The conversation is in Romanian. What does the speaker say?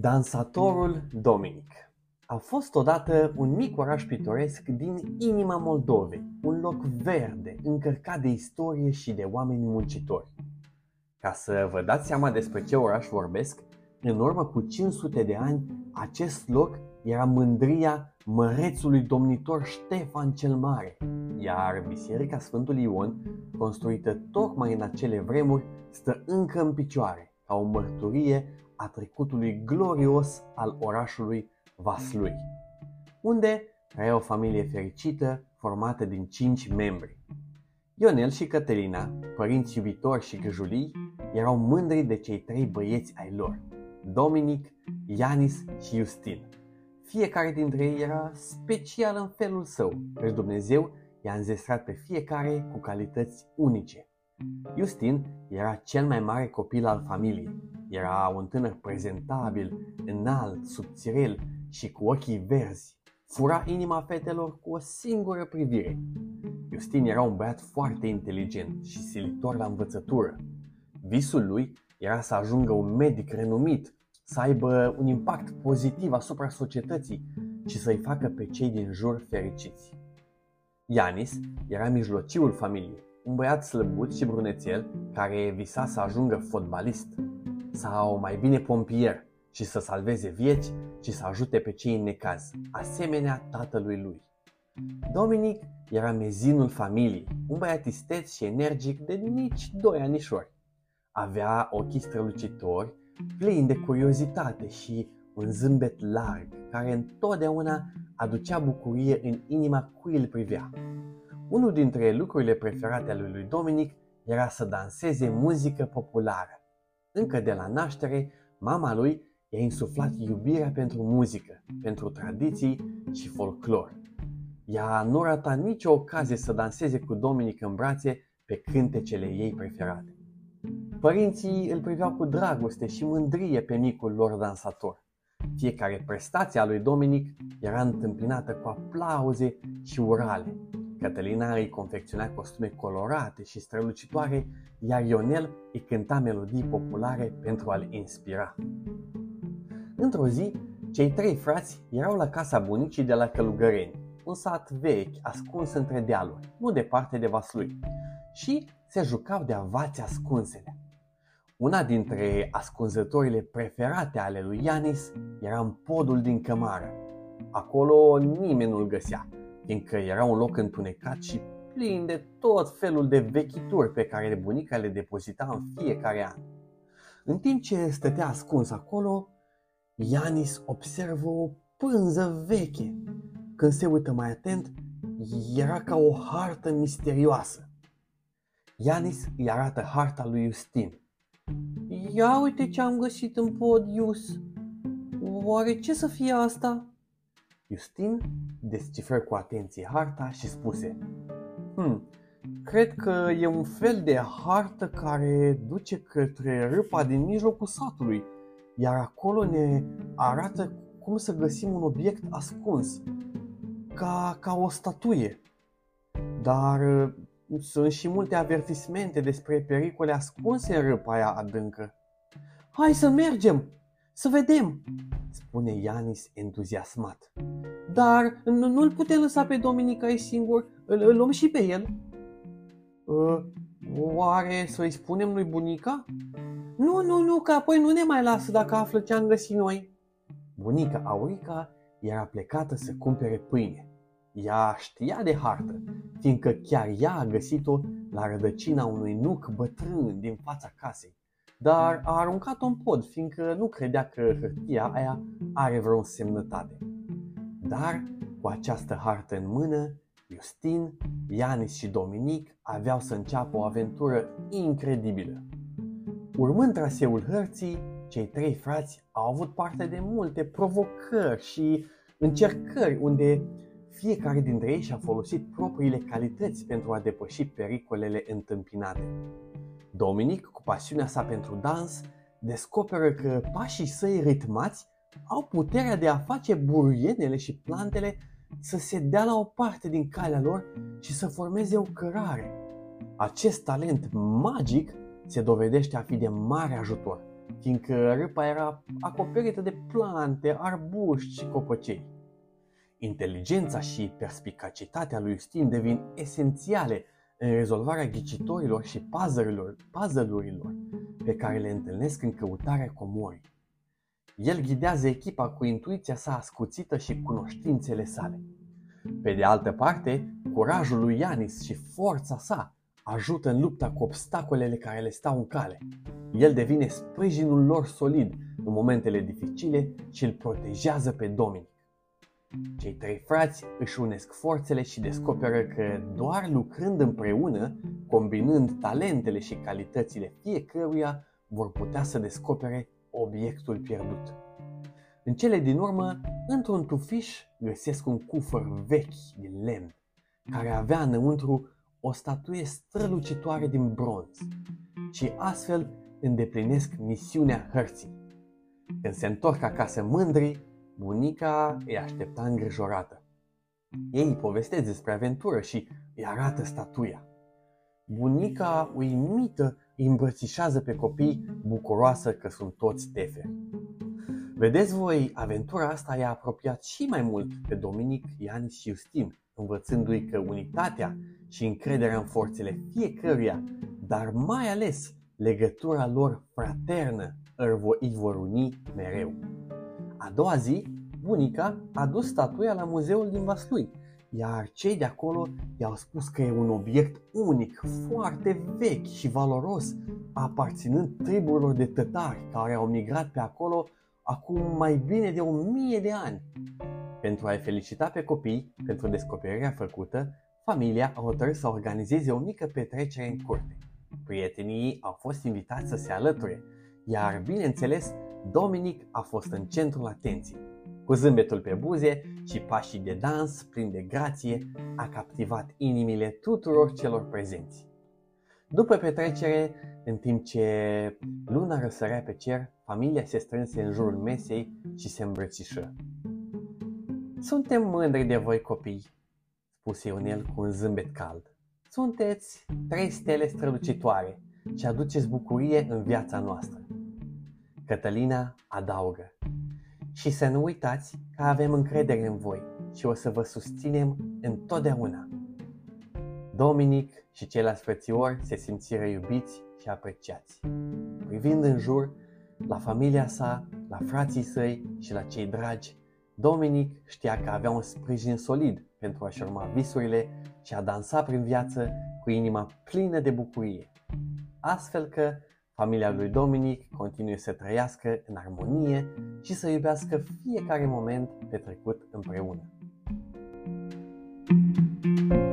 Dansatorul Dominic A fost odată un mic oraș pitoresc din inima Moldovei, un loc verde, încărcat de istorie și de oameni muncitori. Ca să vă dați seama despre ce oraș vorbesc, în urmă cu 500 de ani, acest loc era mândria mărețului domnitor Ștefan cel Mare, iar Biserica Sfântului Ion, construită tocmai în acele vremuri, stă încă în picioare, ca o mărturie a trecutului glorios al orașului Vaslui, unde trăia o familie fericită formată din cinci membri. Ionel și Cătălina, părinți iubitori și gâjulii, erau mândri de cei trei băieți ai lor, Dominic, Ianis și Justin. Fiecare dintre ei era special în felul său, căci Dumnezeu i-a înzestrat pe fiecare cu calități unice. Justin era cel mai mare copil al familiei. Era un tânăr prezentabil, înalt, subțirel și cu ochii verzi. Fura inima fetelor cu o singură privire. Justin era un băiat foarte inteligent și silitor la învățătură. Visul lui era să ajungă un medic renumit, să aibă un impact pozitiv asupra societății și să-i facă pe cei din jur fericiți. Ianis era mijlociul familiei un băiat slăbut și brunețel care visa să ajungă fotbalist sau mai bine pompier și să salveze vieți și să ajute pe cei în necaz, asemenea tatălui lui. Dominic era mezinul familiei, un băiat isteț și energic de nici doi anișori. Avea ochii strălucitori, plini de curiozitate și un zâmbet larg, care întotdeauna aducea bucurie în inima cui îl privea. Unul dintre lucrurile preferate ale lui Dominic era să danseze muzică populară. Încă de la naștere, mama lui i-a insuflat iubirea pentru muzică, pentru tradiții și folclor. Ea nu rata nicio ocazie să danseze cu Dominic în brațe pe cântecele ei preferate. Părinții îl priveau cu dragoste și mândrie pe micul lor dansator. Fiecare prestație a lui Dominic era întâmpinată cu aplauze și urale, Cătălina îi confecționa costume colorate și strălucitoare, iar Ionel îi cânta melodii populare pentru a-l inspira. Într-o zi, cei trei frați erau la casa bunicii de la Călugăreni, un sat vechi, ascuns între dealuri, nu departe de Vaslui, și se jucau de avați ascunsele. Una dintre ascunzătorile preferate ale lui Ianis era în podul din cămară. Acolo nimeni nu-l găsea, fiindcă era un loc întunecat și plin de tot felul de vechituri pe care bunica le depozita în fiecare an. În timp ce stătea ascuns acolo, Ianis observă o pânză veche. Când se uită mai atent, era ca o hartă misterioasă. Ianis îi arată harta lui Justin. Ia uite ce am găsit în pod, Ius. Oare ce să fie asta? Justin descifră cu atenție harta și spuse Hmm, cred că e un fel de hartă care duce către râpa din mijlocul satului, iar acolo ne arată cum să găsim un obiect ascuns, ca, ca o statuie. Dar uh, sunt și multe avertismente despre pericole ascunse în râpa aia adâncă. Hai să mergem, să vedem, spune Ianis entuziasmat. Dar nu, nu-l putem lăsa pe Dominic aici singur, îl, îl luăm și pe el. Uh, oare să-i spunem lui bunica? Nu, nu, nu, că apoi nu ne mai lasă dacă află ce am găsit noi. Bunica Aurica era plecată să cumpere pâine. Ea știa de hartă, fiindcă chiar ea a găsit-o la rădăcina unui nuc bătrân din fața casei dar a aruncat-o în pod, fiindcă nu credea că hârtia aia are vreo însemnătate. Dar, cu această hartă în mână, Justin, Ianis și Dominic aveau să înceapă o aventură incredibilă. Urmând traseul hărții, cei trei frați au avut parte de multe provocări și încercări unde fiecare dintre ei și-a folosit propriile calități pentru a depăși pericolele întâmpinate. Dominic, cu pasiunea sa pentru dans, descoperă că pașii săi ritmați au puterea de a face buruienele și plantele să se dea la o parte din calea lor și să formeze o cărare. Acest talent magic se dovedește a fi de mare ajutor, fiindcă râpa era acoperită de plante, arbuști și copăcei. Inteligența și perspicacitatea lui Justin devin esențiale în rezolvarea ghicitorilor și puzzle-urilor, puzzle-urilor pe care le întâlnesc în căutarea comorii. El ghidează echipa cu intuiția sa ascuțită și cunoștințele sale. Pe de altă parte, curajul lui Ianis și forța sa ajută în lupta cu obstacolele care le stau în cale. El devine sprijinul lor solid în momentele dificile și îl protejează pe Dominic. Cei trei frați își unesc forțele și descoperă că doar lucrând împreună, combinând talentele și calitățile fiecăruia, vor putea să descopere obiectul pierdut. În cele din urmă, într-un tufiș găsesc un cufăr vechi din lemn, care avea înăuntru o statuie strălucitoare din bronz și astfel îndeplinesc misiunea hărții. Când se întorc acasă mândri, bunica îi aștepta îngrijorată. Ei îi povestesc despre aventură și îi arată statuia. Bunica, uimită, îi îmbrățișează pe copii, bucuroasă că sunt toți teferi. Vedeți voi, aventura asta i-a apropiat și mai mult pe Dominic, Ianis și Justin, învățându-i că unitatea și încrederea în forțele fiecăruia, dar mai ales legătura lor fraternă, îi vor uni mereu. A doua zi, bunica a dus statuia la muzeul din Vaslui, iar cei de acolo i-au spus că e un obiect unic, foarte vechi și valoros, aparținând triburilor de tătari care au migrat pe acolo acum mai bine de o mie de ani. Pentru a-i felicita pe copii pentru descoperirea făcută, familia a hotărât să organizeze o mică petrecere în curte. Prietenii au fost invitați să se alăture, iar, bineînțeles, Dominic a fost în centrul atenției. Cu zâmbetul pe buze și pașii de dans plini de grație, a captivat inimile tuturor celor prezenți. După petrecere, în timp ce luna răsărea pe cer, familia se strânse în jurul mesei și se îmbrățișă. Suntem mândri de voi copii, spuse Ionel cu un zâmbet cald. Sunteți trei stele strălucitoare și aduceți bucurie în viața noastră. Cătălina adaugă. Și să nu uitați că avem încredere în voi și o să vă susținem întotdeauna. Dominic și ceilalți frățiori se simțiră iubiți și apreciați. Privind în jur, la familia sa, la frații săi și la cei dragi, Dominic știa că avea un sprijin solid pentru a-și urma visurile și a dansa prin viață cu inima plină de bucurie. Astfel că Familia lui Dominic continuă să trăiască în armonie și să iubească fiecare moment petrecut împreună. thank you